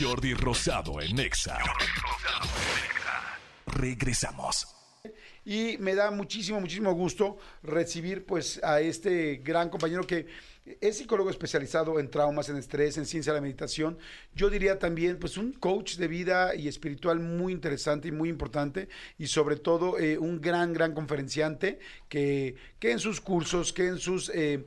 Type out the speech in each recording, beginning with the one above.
Jordi Rosado en Exa. Regresamos. Y me da muchísimo, muchísimo gusto recibir pues a este gran compañero que es psicólogo especializado en traumas, en estrés, en ciencia de la meditación. Yo diría también pues un coach de vida y espiritual muy interesante y muy importante y sobre todo eh, un gran, gran conferenciante que, que en sus cursos, que en sus... eh,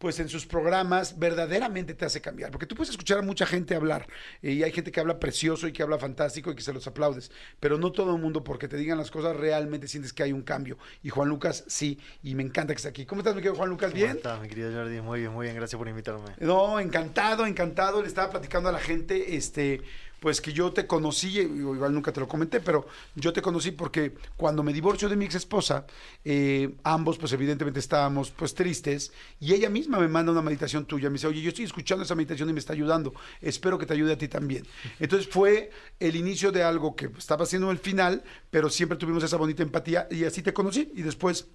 pues en sus programas verdaderamente te hace cambiar. Porque tú puedes escuchar a mucha gente hablar eh, y hay gente que habla precioso y que habla fantástico y que se los aplaudes, pero no todo el mundo porque te digan las cosas realmente sientes que hay un cambio. Y Juan Lucas sí, y me encanta que esté aquí. ¿Cómo estás, mi querido Juan Lucas? ¿Cómo ¿Bien? estás, mi querido Jordi? Muy bien, muy bien. Gracias por invitarme. No, encantado, encantado. Le estaba platicando a la gente, este, pues que yo te conocí, igual nunca te lo comenté, pero yo te conocí porque cuando me divorcio de mi ex esposa, eh, ambos, pues evidentemente estábamos pues tristes, y ella misma me manda una meditación tuya, me dice, oye, yo estoy escuchando esa meditación y me está ayudando, espero que te ayude a ti también. Entonces fue el inicio de algo que estaba siendo el final, pero siempre tuvimos esa bonita empatía y así te conocí, y después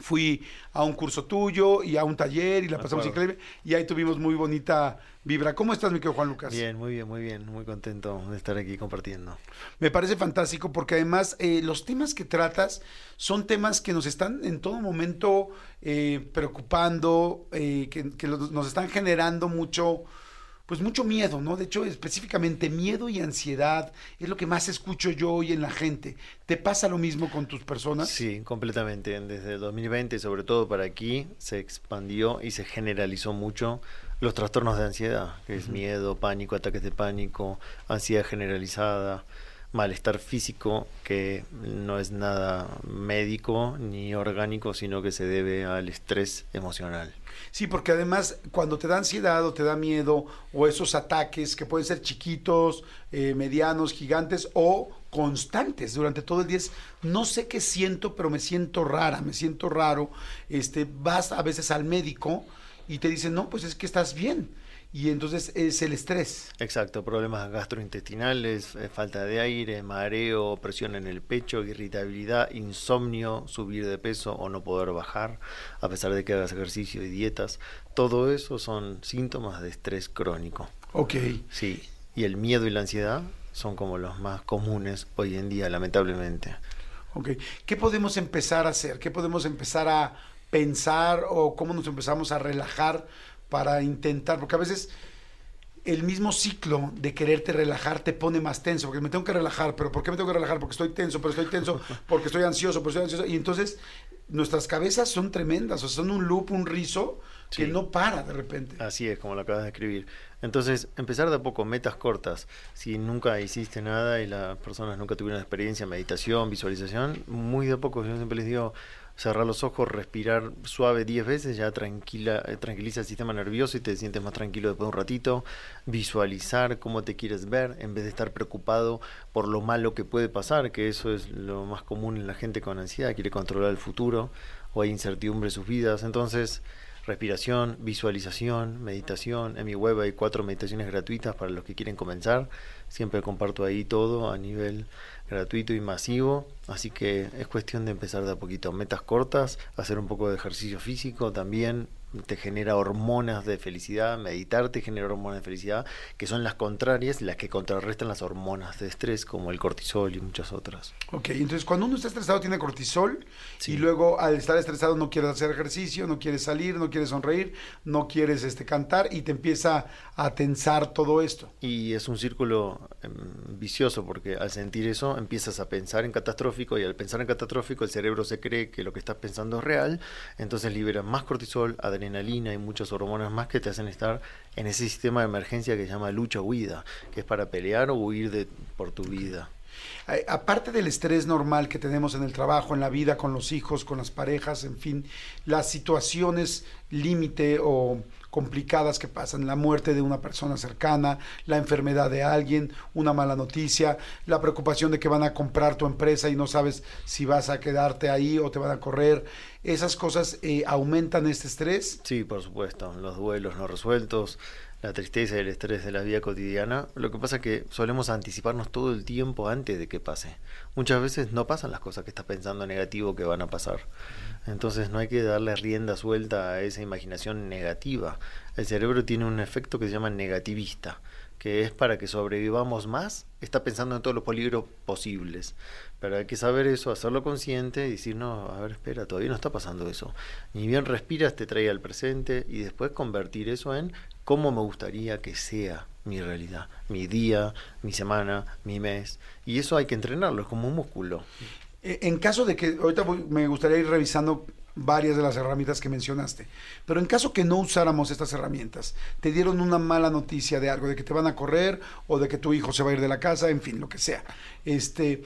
fui a un curso tuyo y a un taller y la pasamos increíble y ahí tuvimos muy bonita vibra. ¿Cómo estás, mi querido Juan Lucas? Bien, muy bien, muy bien. Muy contento de estar aquí compartiendo. Me parece fantástico porque además eh, los temas que tratas son temas que nos están en todo momento eh, preocupando, eh, que, nos están generando mucho, pues mucho miedo, ¿no? De hecho, específicamente miedo y ansiedad es lo que más escucho yo hoy en la gente. ¿Te pasa lo mismo con tus personas? Sí, completamente. Desde el 2020, sobre todo para aquí, se expandió y se generalizó mucho los trastornos de ansiedad, que es miedo, pánico, ataques de pánico, ansiedad generalizada, malestar físico, que no es nada médico ni orgánico, sino que se debe al estrés emocional. Sí, porque además cuando te da ansiedad o te da miedo o esos ataques que pueden ser chiquitos, eh, medianos, gigantes o constantes durante todo el día, es, no sé qué siento, pero me siento rara, me siento raro. Este, vas a veces al médico y te dicen, no, pues es que estás bien. Y entonces es el estrés. Exacto, problemas gastrointestinales, eh, falta de aire, mareo, presión en el pecho, irritabilidad, insomnio, subir de peso o no poder bajar, a pesar de que hagas ejercicio y dietas. Todo eso son síntomas de estrés crónico. Ok. Sí, y el miedo y la ansiedad son como los más comunes hoy en día, lamentablemente. Ok. ¿Qué podemos empezar a hacer? ¿Qué podemos empezar a pensar o cómo nos empezamos a relajar para intentar? Porque a veces el mismo ciclo de quererte relajar te pone más tenso, porque me tengo que relajar, pero ¿por qué me tengo que relajar? Porque estoy tenso, pero estoy tenso, porque estoy ansioso, porque estoy ansioso. Y entonces nuestras cabezas son tremendas, o sea, son un loop, un rizo que no para de repente. Así es, como lo acabas de escribir. Entonces, empezar de a poco, metas cortas. Si nunca hiciste nada y las personas nunca tuvieron experiencia en meditación, visualización, muy de a poco. Yo siempre les digo, cerrar los ojos, respirar suave 10 veces, ya tranquila, eh, tranquiliza el sistema nervioso y te sientes más tranquilo después de un ratito. Visualizar cómo te quieres ver en vez de estar preocupado por lo malo que puede pasar, que eso es lo más común en la gente con ansiedad, quiere controlar el futuro o hay incertidumbre en sus vidas. Entonces, respiración, visualización, meditación. En mi web hay cuatro meditaciones gratuitas para los que quieren comenzar. Siempre comparto ahí todo a nivel gratuito y masivo. Así que es cuestión de empezar de a poquito. Metas cortas, hacer un poco de ejercicio físico también. Te genera hormonas de felicidad, meditar te genera hormonas de felicidad, que son las contrarias, las que contrarrestan las hormonas de estrés, como el cortisol y muchas otras. Ok, entonces cuando uno está estresado tiene cortisol Sí. y luego al estar estresado no quieres hacer ejercicio, no quieres salir, no quieres sonreír, no quieres este, cantar y te empieza a tensar todo esto. Y es un círculo em, vicioso porque al sentir eso empiezas a pensar en catastrófico y al pensar en catastrófico el cerebro se cree que lo que estás pensando es real, entonces libera más cortisol, adrenalina y muchas hormonas más que te hacen estar en ese sistema de emergencia que se llama lucha-huida, que es para pelear o huir de, por tu vida. Aparte del estrés normal que tenemos en el trabajo, en la vida, con los hijos, con las parejas, en fin, las situaciones límite o complicadas que pasan, la muerte de una persona cercana, la enfermedad de alguien, una mala noticia, la preocupación de que van a comprar tu empresa y no sabes si vas a quedarte ahí o te van a correr, esas cosas eh, aumentan este estrés. Sí, por supuesto, los duelos no resueltos, la tristeza y el estrés de la vida cotidiana. Lo que pasa es que solemos anticiparnos todo el tiempo antes de que pase. Muchas veces no pasan las cosas que estás pensando negativo que van a pasar. Entonces no hay que darle rienda suelta a esa imaginación negativa. El cerebro tiene un efecto que se llama negativista, que es para que sobrevivamos más, está pensando en todos los peligros posibles. Pero hay que saber eso, hacerlo consciente y decir, no, a ver, espera, todavía no está pasando eso. Ni bien respiras, te trae al presente y después convertir eso en cómo me gustaría que sea mi realidad, mi día, mi semana, mi mes. Y eso hay que entrenarlo, es como un músculo. Eh, En caso de que, ahorita me gustaría ir revisando varias de las herramientas que mencionaste, pero en caso que no usáramos estas herramientas, te dieron una mala noticia de algo, de que te van a correr o de que tu hijo se va a ir de la casa, en fin, lo que sea. Este,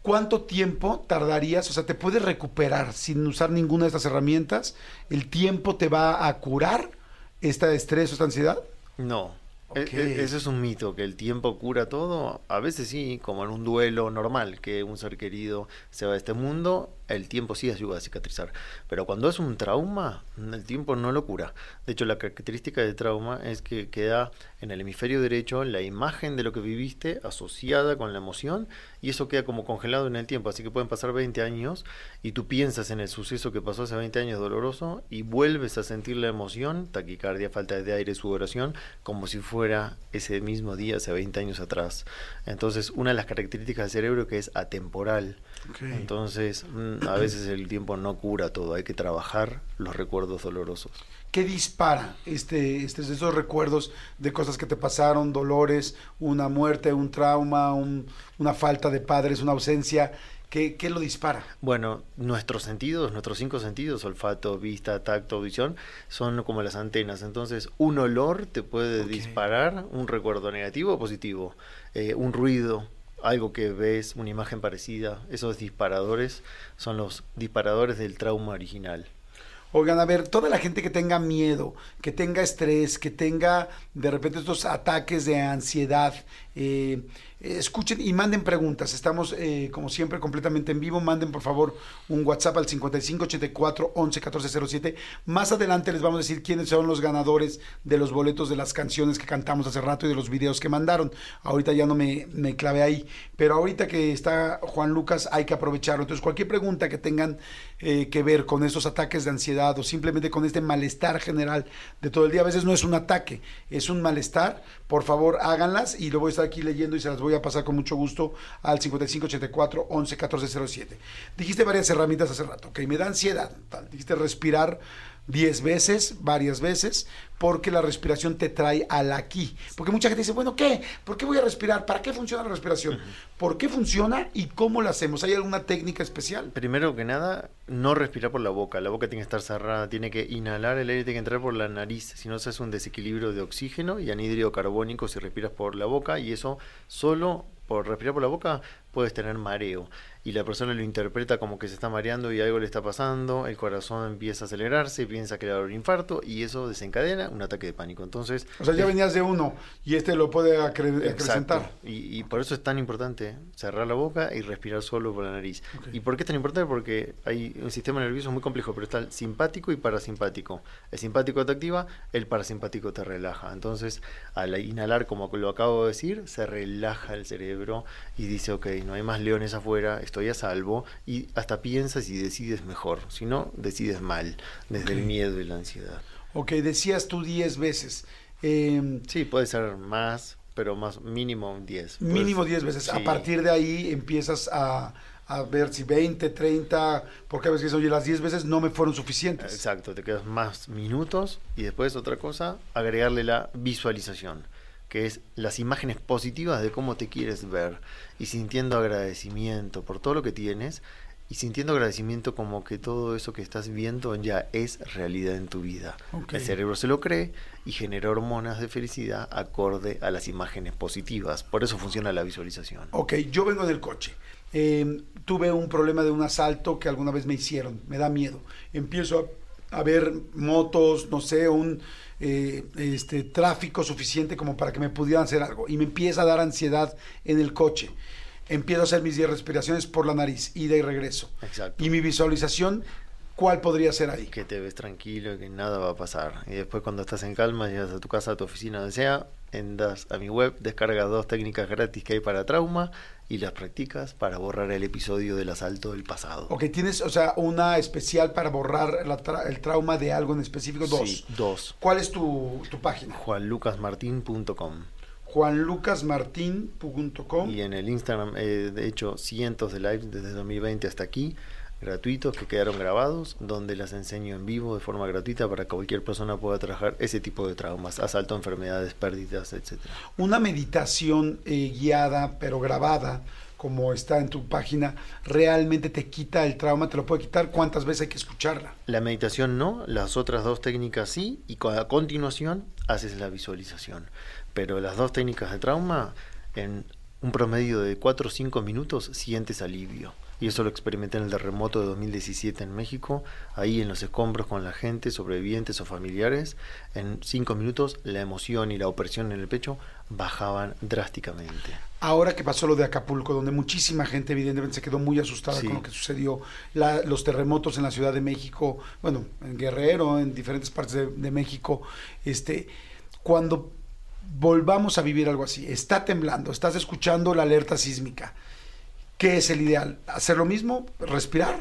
¿Cuánto tiempo tardarías? O sea, ¿te puedes recuperar sin usar ninguna de estas herramientas? ¿El tiempo te va a curar esta estrés o esta ansiedad? No. E- Ok. e- Ese es un mito, que el tiempo cura todo. A veces sí, como en un duelo normal, que un ser querido se va de este mundo, el tiempo sí ayuda a cicatrizar. Pero cuando es un trauma, el tiempo no lo cura. De hecho, la característica del trauma es que queda en el hemisferio derecho la imagen de lo que viviste asociada con la emoción y eso queda como congelado en el tiempo. Así que pueden pasar 20 años y tú piensas en el suceso que pasó hace 20 años doloroso y vuelves a sentir la emoción, taquicardia, falta de aire, sudoración, como si fuera ese mismo día hace 20 años atrás. Entonces, una de las características del cerebro que es atemporal. Entonces, a veces el tiempo no cura todo, hay que trabajar los recuerdos dolorosos. ¿Qué dispara este, este, esos recuerdos de cosas que te pasaron, dolores, una muerte, un trauma, un- una falta de padres, una ausencia? ¿Qué, qué lo dispara? Bueno, nuestros sentidos, nuestros cinco sentidos, olfato, vista, tacto, visión, son como las antenas. Entonces, un olor te puede disparar un recuerdo negativo o positivo. Eh, un ruido, algo que ves, una imagen parecida. Esos disparadores son los disparadores del trauma original. Oigan, a ver, toda la gente que tenga miedo, que tenga estrés, que tenga de repente estos ataques de ansiedad, eh, escuchen y manden preguntas. Estamos, eh, como siempre, completamente en vivo. Manden, por favor, un WhatsApp al 5584 11 1407. Más adelante les vamos a decir quiénes son los ganadores de los boletos de las canciones que cantamos hace rato y de los videos que mandaron. Ahorita ya no me, me clavé ahí, pero ahorita que está Juan Lucas hay que aprovecharlo. Entonces, cualquier pregunta que tengan eh, que ver con estos ataques de ansiedad o simplemente con este malestar general de todo el día, a veces no es un ataque, es un malestar, por favor háganlas y lo voy a estar aquí leyendo y se las voy a pasar con mucho gusto al 5584 11 1407. Dijiste varias herramientas hace rato, ok, me da ansiedad, tal. dijiste respirar 10 veces, varias veces, porque la respiración te trae al aquí. Porque mucha gente dice, bueno, ¿qué? ¿Por qué voy a respirar? ¿Para qué funciona la respiración? ¿Por qué funciona y cómo la hacemos? ¿Hay alguna técnica especial? Primero que nada, no respirar por la boca. La boca tiene que estar cerrada, tiene que inhalar el aire, tiene que entrar por la nariz. Si no, se hace un desequilibrio de oxígeno y anhídrido carbónico si respiras por la boca. Y eso solo por respirar por la boca puedes tener mareo. Y la persona lo interpreta como que se está mareando y algo le está pasando. El corazón empieza a acelerarse, piensa que le va a un infarto y eso desencadena un ataque de pánico. Entonces, O sea, ya venías de uno y este lo puede acre- Exacto. acrecentar. Y, y por eso es tan importante cerrar la boca y respirar solo por la nariz. ¿Y por qué es tan importante? Porque hay un sistema nervioso muy complejo, pero está el simpático y parasimpático. El simpático te activa, el parasimpático te relaja. Entonces, al inhalar, como lo acabo de decir, se relaja el cerebro y dice, ok, no hay más leones afuera, estoy a salvo. Y hasta piensas y decides mejor. Si no, decides mal, desde el miedo y la ansiedad. Ok, decías tú 10 veces. Eh, Sí, puede ser más, pero más mínimo 10. Puede mínimo ser- 10 veces. A partir de ahí empiezas a, a ver si 20, 30, porque a veces oye, las 10 veces no me fueron suficientes. Exacto, te quedas más minutos y después otra cosa, agregarle la visualización, que es las imágenes positivas de cómo te quieres ver y sintiendo agradecimiento por todo lo que tienes y sintiendo agradecimiento como que todo eso que estás viendo ya es realidad en tu vida. El cerebro se lo cree y genera hormonas de felicidad acorde a las imágenes positivas. Por eso funciona la visualización. Ok, yo vengo del coche. Eh, tuve un problema de un asalto que alguna vez me hicieron. Me da miedo. Empiezo a, a ver motos, no sé, un eh, este, tráfico suficiente como para que me pudieran hacer algo. Y me empieza a dar ansiedad en el coche. Empiezo a hacer mis 10 respiraciones por la nariz, ida y regreso. Exacto. Y mi visualización, ¿cuál podría ser ahí? que te ves tranquilo, que nada va a pasar. Y después cuando estás en calma, llegas a tu casa, a tu oficina, donde sea, entras a mi web, descargas dos técnicas gratis que hay para trauma y las practicas para borrar el episodio del asalto del pasado. Ok, tienes, o sea, una especial para borrar la tra- el trauma de algo en específico. Dos. Sí, dos. ¿Cuál es tu, tu página? juanlucasmartin.com juanlucasmartin.com. Y en el Instagram, eh, de hecho, cientos de lives desde 2020 hasta aquí, gratuitos que quedaron grabados, donde las enseño en vivo de forma gratuita para que cualquier persona pueda trabajar ese tipo de traumas, asalto, enfermedades, pérdidas, etcétera. Una meditación eh, guiada, pero grabada, como está en tu página, realmente te quita el trauma, te lo puede quitar. ¿Cuántas veces hay que escucharla? La meditación no, las otras dos técnicas sí, y a continuación haces la visualización. Pero las dos técnicas de trauma, en un promedio de 4 o 5 minutos, sientes alivio y eso lo experimenté en el terremoto de 2017 en México, ahí en los escombros con la gente, sobrevivientes o familiares, en cinco minutos la emoción y la opresión en el pecho bajaban drásticamente. Ahora que pasó lo de Acapulco, donde muchísima gente evidentemente se quedó muy asustada Sí. con lo que sucedió, la- los terremotos en la Ciudad de México, bueno, en Guerrero, en diferentes partes de, de México, este, cuando volvamos a vivir algo así, está temblando, estás escuchando la alerta sísmica, ¿qué es el ideal? ¿Hacer lo mismo? ¿Respirar?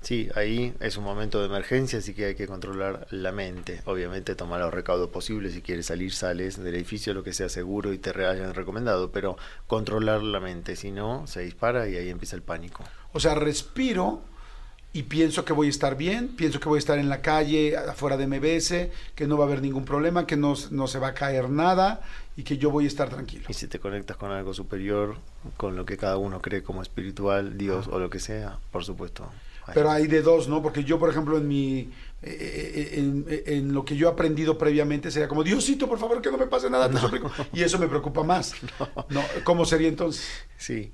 Sí, ahí es un momento de emergencia, así que hay que controlar la mente. Obviamente tomar los recaudos posibles, si quieres salir, sales del edificio, lo que sea seguro y te hayan recomendado, pero controlar la mente, si no, se dispara y ahí empieza el pánico. O sea, respiro y pienso que voy a estar bien, pienso que voy a estar en la calle, afuera de MBS, que no va a haber ningún problema, que no, no se va a caer nada y que yo voy a estar tranquilo. Y si te conectas con algo superior, con lo que cada uno cree como espiritual, Dios o lo que sea, por supuesto. Pero hay de dos, ¿no? Porque yo, por ejemplo, en mi eh, eh, en, en lo que yo he aprendido previamente sería como, Diosito, por favor, que no me pase nada, te suplico". Y eso me preocupa más. No. ¿Cómo sería entonces? Sí,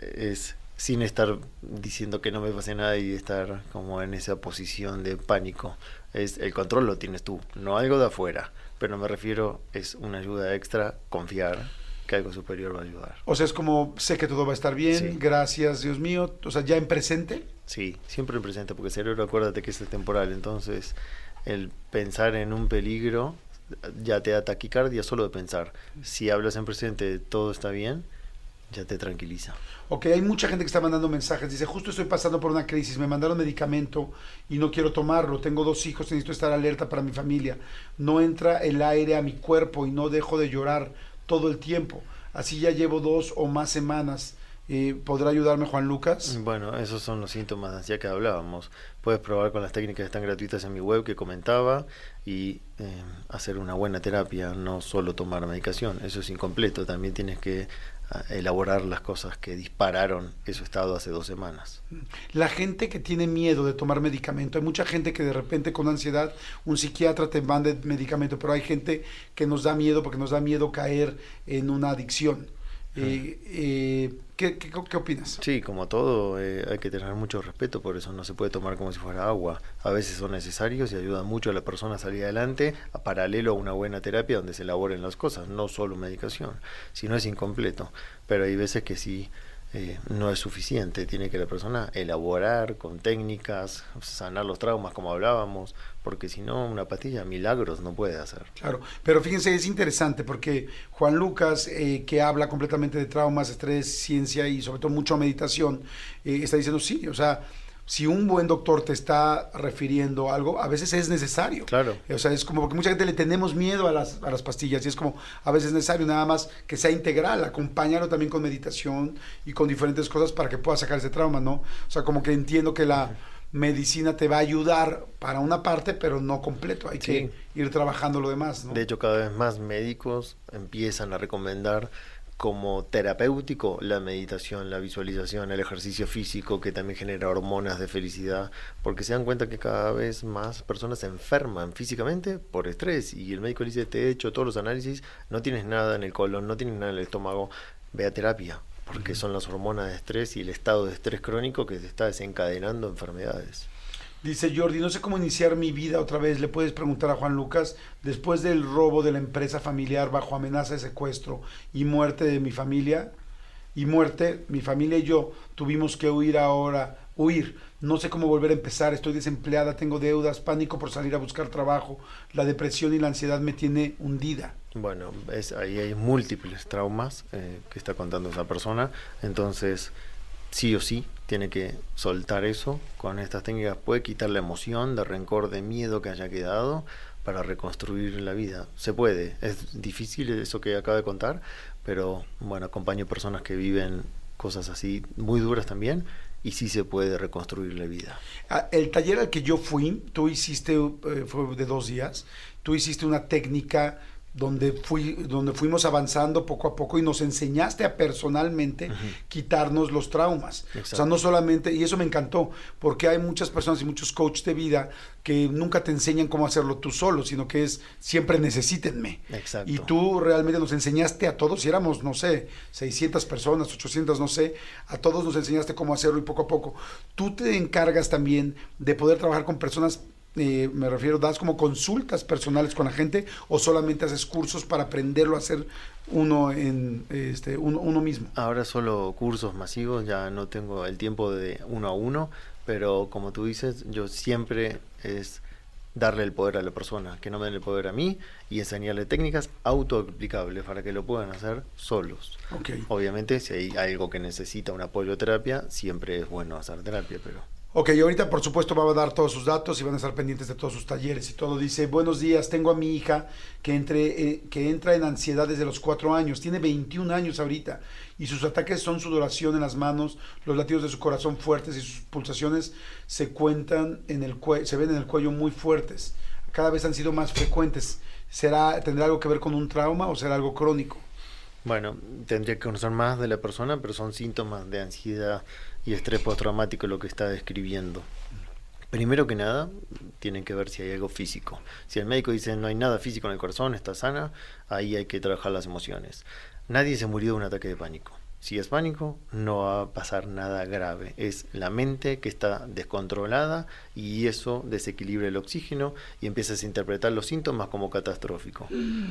es sin estar diciendo que no me pase nada y estar como en esa posición de pánico. Es el control lo tienes tú, no algo de afuera, pero me refiero es una ayuda extra, confiar que algo superior va a ayudar. O sea, es como, sé que todo va a estar bien, Sí. gracias, Dios mío. O sea, ya en presente. Sí, siempre presente, porque el cerebro acuérdate que es temporal, entonces el pensar en un peligro ya te da taquicardia solo de pensar. Si hablas en presente, todo está bien, ya te tranquiliza. Ok, hay mucha gente que está mandando mensajes. Dice, justo estoy pasando por una crisis, me mandaron medicamento y no quiero tomarlo. Tengo dos hijos, necesito estar alerta para mi familia. No entra el aire a mi cuerpo y no dejo de llorar todo el tiempo. Así ya llevo dos o más semanas. Eh, ¿Podrá ayudarme Juan Lucas? Bueno, esos son los síntomas de ansiedad que hablábamos. Puedes probar con las técnicas que están gratuitas en mi web que comentaba y eh, hacer una buena terapia, no solo tomar medicación. Eso es incompleto. También tienes que elaborar las cosas que dispararon ese estado hace dos semanas. La gente que tiene miedo de tomar medicamento, hay mucha gente que de repente con ansiedad, un psiquiatra te manda medicamento, pero hay gente que nos da miedo porque nos da miedo caer en una adicción. Eh, ¿qué, qué, qué opinas? Sí, como todo, eh, hay que tener mucho respeto, por eso no se puede tomar como si fuera agua. A veces son necesarios y ayudan mucho a la persona a salir adelante, a paralelo a una buena terapia donde se elaboren las cosas, no solo medicación, si no es incompleto. Pero hay veces que sí eh, no es suficiente, tiene que la persona elaborar con técnicas, sanar los traumas como hablábamos, porque si no, una pastilla milagros no puede hacer. Claro, pero fíjense, es interesante porque Juan Lucas, eh, que habla completamente de traumas, estrés, ciencia y sobre todo mucho meditación, eh, está diciendo sí, o sea, si un buen doctor te está refiriendo a algo, a veces es necesario. Claro. O sea, es como porque mucha gente le tenemos miedo a las, a las pastillas y es como a veces es necesario nada más que sea integral, acompáñalo también con meditación y con diferentes cosas para que puedas sacar ese trauma, ¿no? O sea, como que entiendo que la medicina te va a ayudar para una parte, pero no completo, hay que ir trabajando lo demás, ¿no? De hecho, cada vez más médicos empiezan a recomendar como terapéutico la meditación, la visualización, el ejercicio físico que también genera hormonas de felicidad, porque se dan cuenta que cada vez más personas se enferman físicamente por estrés y el médico le dice, te he hecho todos los análisis, no tienes nada en el colon, no tienes nada en el estómago, ve a terapia, porque son las hormonas de estrés y el estado de estrés crónico que te está desencadenando enfermedades. Dice Jordi, no sé cómo iniciar mi vida otra vez. Le puedes preguntar a Juan Lucas, después del robo de la empresa familiar bajo amenaza de secuestro y muerte de mi familia, y muerte, mi familia y yo tuvimos que huir ahora, huir. No sé cómo volver a empezar, estoy desempleada, tengo deudas, pánico por salir a buscar trabajo, la depresión y la ansiedad me tiene hundida. Bueno, es, ahí hay múltiples traumas eh, que está contando esa persona, entonces sí o sí tiene que soltar eso con estas técnicas, puede quitar la emoción de rencor, de miedo que haya quedado, para reconstruir la vida. Se puede, es difícil eso que acaba de contar, pero bueno, acompaño personas que viven cosas así muy duras también y sí se puede reconstruir la vida. Ah, El taller al que yo fui, tú hiciste, eh, fue de dos días, tú hiciste una técnica donde, fui, donde fuimos avanzando poco a poco y nos enseñaste a personalmente quitarnos los traumas. O sea, no solamente, y eso me encantó, porque hay muchas personas y muchos coaches de vida que nunca te enseñan cómo hacerlo tú solo, sino que es siempre necesítenme. Exacto. Y tú realmente nos enseñaste a todos, y éramos, no sé, 600 personas, 800, no sé, a todos nos enseñaste cómo hacerlo y poco a poco. Tú te encargas también de poder trabajar con personas, eh, me refiero, das como consultas personales con la gente o solamente haces cursos para aprenderlo a hacer uno en este uno, uno mismo. Ahora solo cursos masivos, ya no tengo el tiempo de uno a uno, pero como tú dices, yo siempre es darle el poder a la persona, que no me den el poder a mí y enseñarle técnicas autoaplicables para que lo puedan hacer solos. Ok. Obviamente, si hay algo que necesita una apoyoterapia, siempre es bueno hacer terapia, pero Ok, ahorita por supuesto va a dar todos sus datos y van a estar pendientes de todos sus talleres y todo. Dice, buenos días, tengo a mi hija que, entre, eh, que entra en ansiedad desde los cuatro años, tiene 21 años ahorita y sus ataques son sudoración en las manos, los latidos de su corazón fuertes y sus pulsaciones se cuentan en el se ven en el cuello muy fuertes. Cada vez han sido más frecuentes. ¿Será, ¿Tendrá algo que ver con un trauma o será algo crónico? Bueno, tendría que conocer más de la persona, pero son síntomas de ansiedad y estrés postraumático lo que está describiendo. Primero que nada, tienen que ver si hay algo físico. Si el médico dice no hay nada físico en el corazón, está sana, ahí hay que trabajar las emociones. Nadie se murió de un ataque de pánico. Si es pánico, no va a pasar nada grave. Es la mente que está descontrolada y eso desequilibra el oxígeno y empiezas a interpretar los síntomas como catastrófico.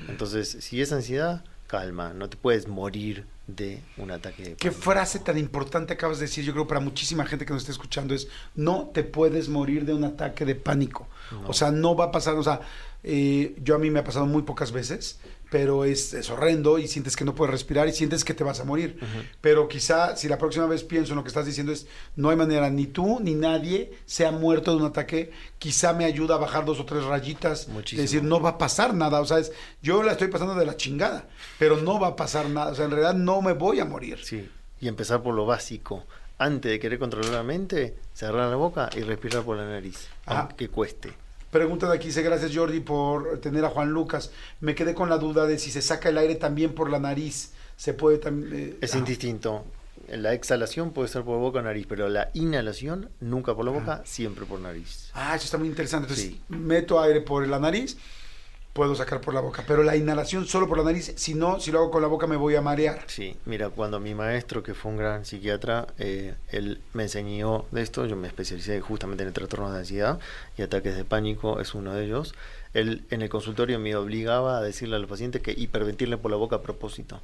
Entonces, si es ansiedad, calma, no te puedes morir de un ataque de ¿Qué frase tan importante acabas de decir? Yo creo para muchísima gente que nos está escuchando es, no te puedes morir de un ataque de pánico. No. O sea, no va a pasar, o sea, eh, yo a mí me ha pasado muy pocas veces, pero es, es horrendo y sientes que no puedes respirar y sientes que te vas a morir. Pero quizá si la próxima vez pienso en lo que estás diciendo es, no hay manera, ni tú ni nadie se ha muerto de un ataque, quizá me ayuda a bajar dos o tres rayitas, Muchísimo. es decir, no va a pasar nada, o sea, es, yo la estoy pasando de la chingada, pero no va a pasar nada, o sea, en realidad no me voy a morir. Sí, y empezar por lo básico. Antes de querer controlar la mente, cerrar la boca y respirar por la nariz, Ajá. aunque cueste. Pregunta de aquí, dice gracias Jordi por tener a Juan Lucas. Me quedé con la duda de si se saca el aire también por la nariz. Se puede también... Es indistinto. La exhalación puede ser por boca o nariz, pero la inhalación nunca por la boca, siempre por nariz. Ah, eso está muy interesante. Entonces, Sí. meto aire por la nariz, puedo sacar por la boca. Pero la inhalación solo por la nariz, si no, si lo hago con la boca me voy a marear. Sí, mira, cuando mi maestro, que fue un gran psiquiatra, eh, él me enseñó de esto, yo me especialicé justamente en el trastorno de ansiedad y ataques de pánico es uno de ellos. Él en el consultorio me obligaba a decirle a los pacientes que hiperventirle por la boca a propósito.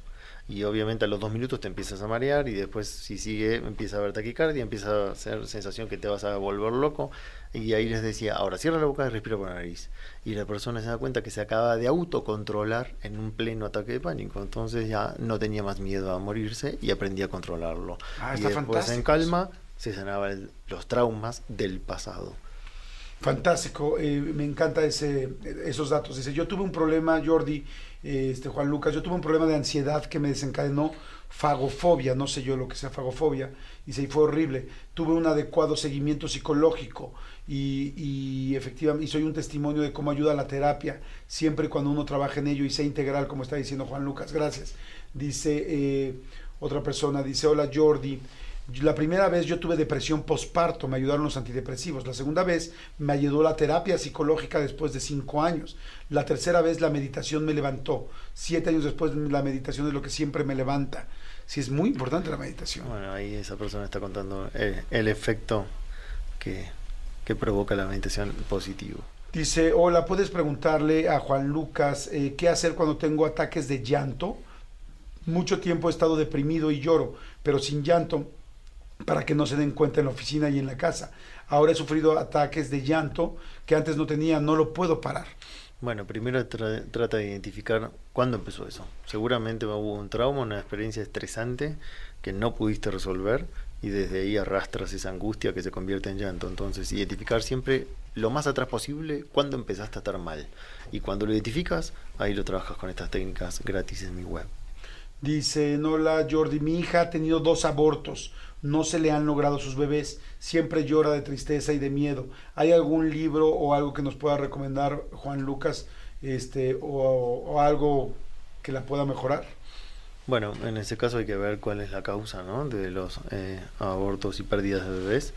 Y obviamente a los dos minutos te empiezas a marear y después si sigue empieza a haber taquicardia, empieza a hacer sensación que te vas a volver loco. Y ahí les decía, ahora cierra la boca y respira por la nariz. Y la persona se da cuenta que se acaba de autocontrolar en un pleno ataque de pánico. Entonces ya no tenía más miedo a morirse y aprendí a controlarlo. Ah, y después fantástico en calma se sanaban los traumas del pasado. Fantástico, eh, me encanta ese, esos datos. Dice, yo tuve un problema, Jordi, eh, este Juan Lucas, yo tuve un problema de ansiedad que me desencadenó fagofobia, no sé yo lo que sea fagofobia, dice, y fue horrible. Tuve un adecuado seguimiento psicológico y, y efectivamente, y soy un testimonio de cómo ayuda la terapia, siempre cuando uno trabaja en ello y sea integral, como está diciendo Juan Lucas. Gracias. Dice eh, otra persona, dice, hola Jordi. La primera vez yo tuve depresión posparto, me ayudaron los antidepresivos. La segunda vez me ayudó la terapia psicológica después de cinco años. La tercera vez la meditación me levantó. Siete años después la meditación es lo que siempre me levanta. Sí, es muy importante la meditación. Bueno, ahí esa persona está contando el, el efecto que, que provoca la meditación positivo. Dice, hola, ¿puedes preguntarle a Juan Lucas eh, qué hacer cuando tengo ataques de llanto? Mucho tiempo he estado deprimido y lloro, pero sin llanto para que no se den cuenta en la oficina y en la casa. Ahora he sufrido ataques de llanto que antes no tenía, no lo puedo parar. Bueno, primero tra- trata de identificar cuándo empezó eso. Seguramente hubo un trauma, una experiencia estresante que no pudiste resolver y desde ahí arrastras esa angustia que se convierte en llanto. Entonces, identificar siempre lo más atrás posible cuando empezaste a estar mal. Y cuando lo identificas, ahí lo trabajas con estas técnicas gratis en mi web. Dice Nola Jordi, mi hija ha tenido dos abortos, no se le han logrado sus bebés, siempre llora de tristeza y de miedo. ¿Hay algún libro o algo que nos pueda recomendar Juan Lucas este, o, o algo que la pueda mejorar? Bueno, en ese caso hay que ver cuál es la causa ¿no? de los eh, abortos y pérdidas de bebés.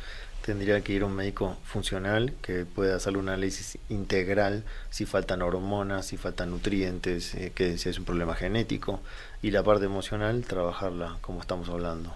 Tendría que ir un médico funcional que pueda hacer un análisis integral si faltan hormonas, si faltan nutrientes, eh, que si es un problema genético. Y la parte emocional, trabajarla como estamos hablando.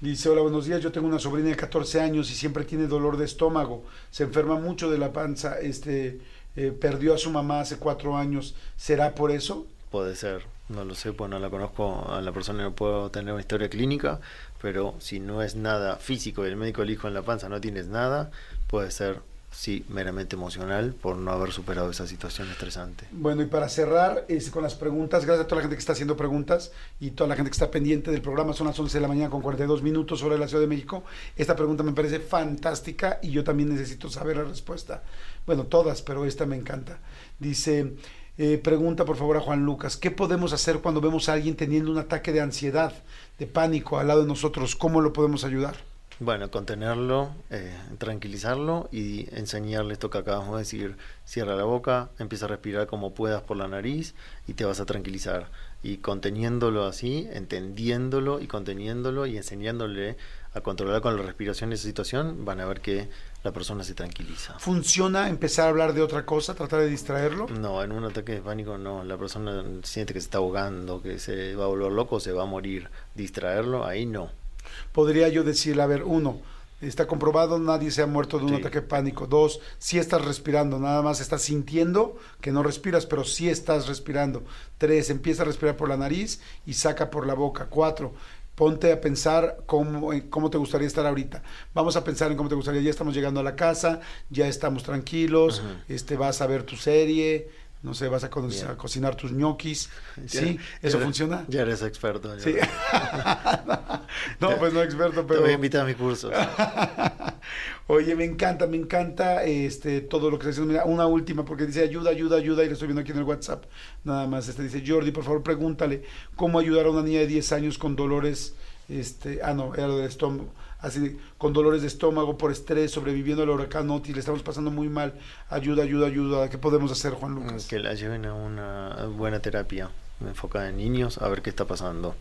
Dice, hola, buenos días, yo tengo una sobrina de 14 años y siempre tiene dolor de estómago, se enferma mucho de la panza, este, eh, perdió a su mamá hace cuatro años, ¿será por eso? Puede ser, no lo sé, pues no la conozco a la persona, no puedo tener una historia clínica, pero si no es nada físico y el médico le dijo en la panza no tienes nada, puede ser sí, meramente emocional por no haber superado esa situación estresante. Bueno, y para cerrar es, con las preguntas, gracias a toda la gente que está haciendo preguntas y toda la gente que está pendiente del programa, son las 11 de la mañana con 42 minutos sobre la Ciudad de México. Esta pregunta me parece fantástica y yo también necesito saber la respuesta. Bueno, todas, pero esta me encanta. Dice, eh, pregunta por favor a Juan Lucas, ¿qué podemos hacer cuando vemos a alguien teniendo un ataque de ansiedad, de pánico al lado de nosotros? ¿Cómo lo podemos ayudar? Bueno, contenerlo, eh, tranquilizarlo y enseñarle esto que acabamos de decir. Cierra la boca, empieza a respirar como puedas por la nariz y te vas a tranquilizar. Y conteniéndolo así, entendiéndolo y conteniéndolo y enseñándole a controlar con la respiración esa situación, van a ver que la persona se tranquiliza. ¿Funciona empezar a hablar de otra cosa, tratar de distraerlo? No, en un ataque de pánico no. La persona siente que se está ahogando, que se va a volver loco, se va a morir. Distraerlo, ahí no podría yo decirle, a ver, uno, está comprobado, nadie se ha muerto de un Sí. ataque de pánico. Dos, sí estás respirando, nada más estás sintiendo que no respiras, pero sí estás respirando. Tres, empieza a respirar por la nariz y saca por la boca. Cuatro, ponte a pensar cómo, cómo te gustaría estar ahorita. Vamos a pensar en cómo te gustaría. Ya estamos llegando a la casa, ya estamos tranquilos, Ajá. este, vas a ver tu serie, no sé, vas a, co- Bien. a cocinar tus ñoquis. ¿Sí? ya ¿Eso funciona? Ya eres experto. ya Sí. no, pues no experto, Te pero... voy a invitar a mis cursos. Oye, me encanta, me encanta este todo lo que está haciendo. Mira, una última, porque dice ayuda, ayuda, ayuda, y le estoy viendo aquí en el WhatsApp. Nada más, este dice, Jordi, por favor, pregúntale cómo ayudar a una niña de 10 años con dolores, este, ah, no, era lo del estómago, así, con dolores de estómago por estrés, sobreviviendo al huracán Otis, le estamos pasando muy mal. Ayuda, ayuda, ayuda. ¿Qué podemos hacer, Juan Lucas? que la lleven a una buena terapia enfocada en niños a ver qué está pasando.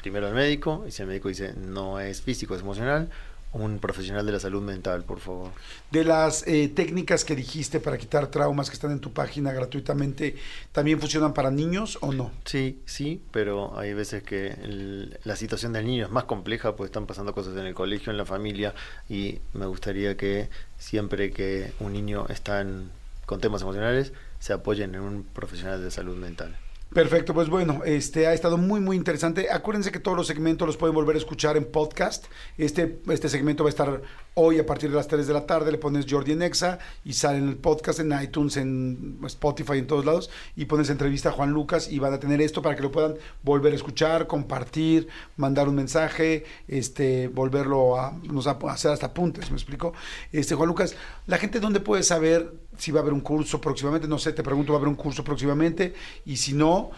Primero al médico, y si el médico dice no es físico, es emocional, un profesional de la salud mental, por favor. De las eh, técnicas que dijiste para quitar traumas que están en tu página gratuitamente, ¿también funcionan para niños o no? Sí, sí, pero hay veces que el- la situación del niño es más compleja, pues están pasando cosas en el colegio, en la familia, y me gustaría que siempre que un niño está en- con temas emocionales, se apoyen en un profesional de salud mental. Perfecto, pues bueno, este ha estado muy muy interesante. Acuérdense que todos los segmentos los pueden volver a escuchar en podcast. Este, este segmento va a estar hoy a partir de las 3 de la tarde. Le pones Jordi en Exa y sale en el podcast, en iTunes, en Spotify, en todos lados. Y pones entrevista a Juan Lucas y van a tener esto para que lo puedan volver a escuchar, compartir, mandar un mensaje, este, volverlo a, nos a hacer hasta apuntes, ¿me explico? Este, Juan Lucas, la gente dónde puede saber si va a haber un curso próximamente, no sé, te pregunto, va a haber un curso próximamente y si no,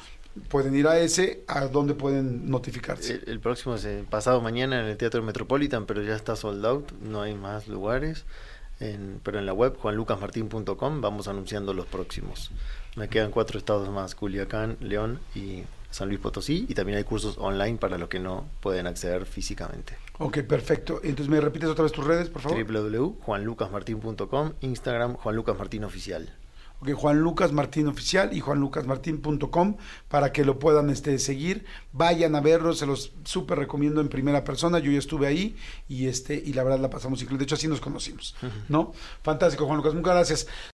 pueden ir a ese, a dónde pueden notificarse. El, el próximo es eh, pasado mañana en el Teatro Metropolitan, pero ya está sold out, no hay más lugares. En- pero en la web juanlucasmartin.com vamos anunciando los próximos. Me quedan cuatro estados más, Culiacán, León y San Luis Potosí, y también hay cursos online para los que no pueden acceder físicamente. Ok, perfecto. Entonces, ¿me repites otra vez tus redes, por favor? www.juanlucasmartin.com, Instagram Juan Lucas Martín Oficial. Ok, Juan Lucas Martín Oficial y juanlucasmartín.com para que lo puedan este, seguir. Vayan a verlo, se los súper recomiendo en primera persona. Yo ya estuve ahí y este y la verdad la pasamos increíble. De hecho, así nos conocimos, ¿no? Fantástico, Juan Lucas. Muchas gracias.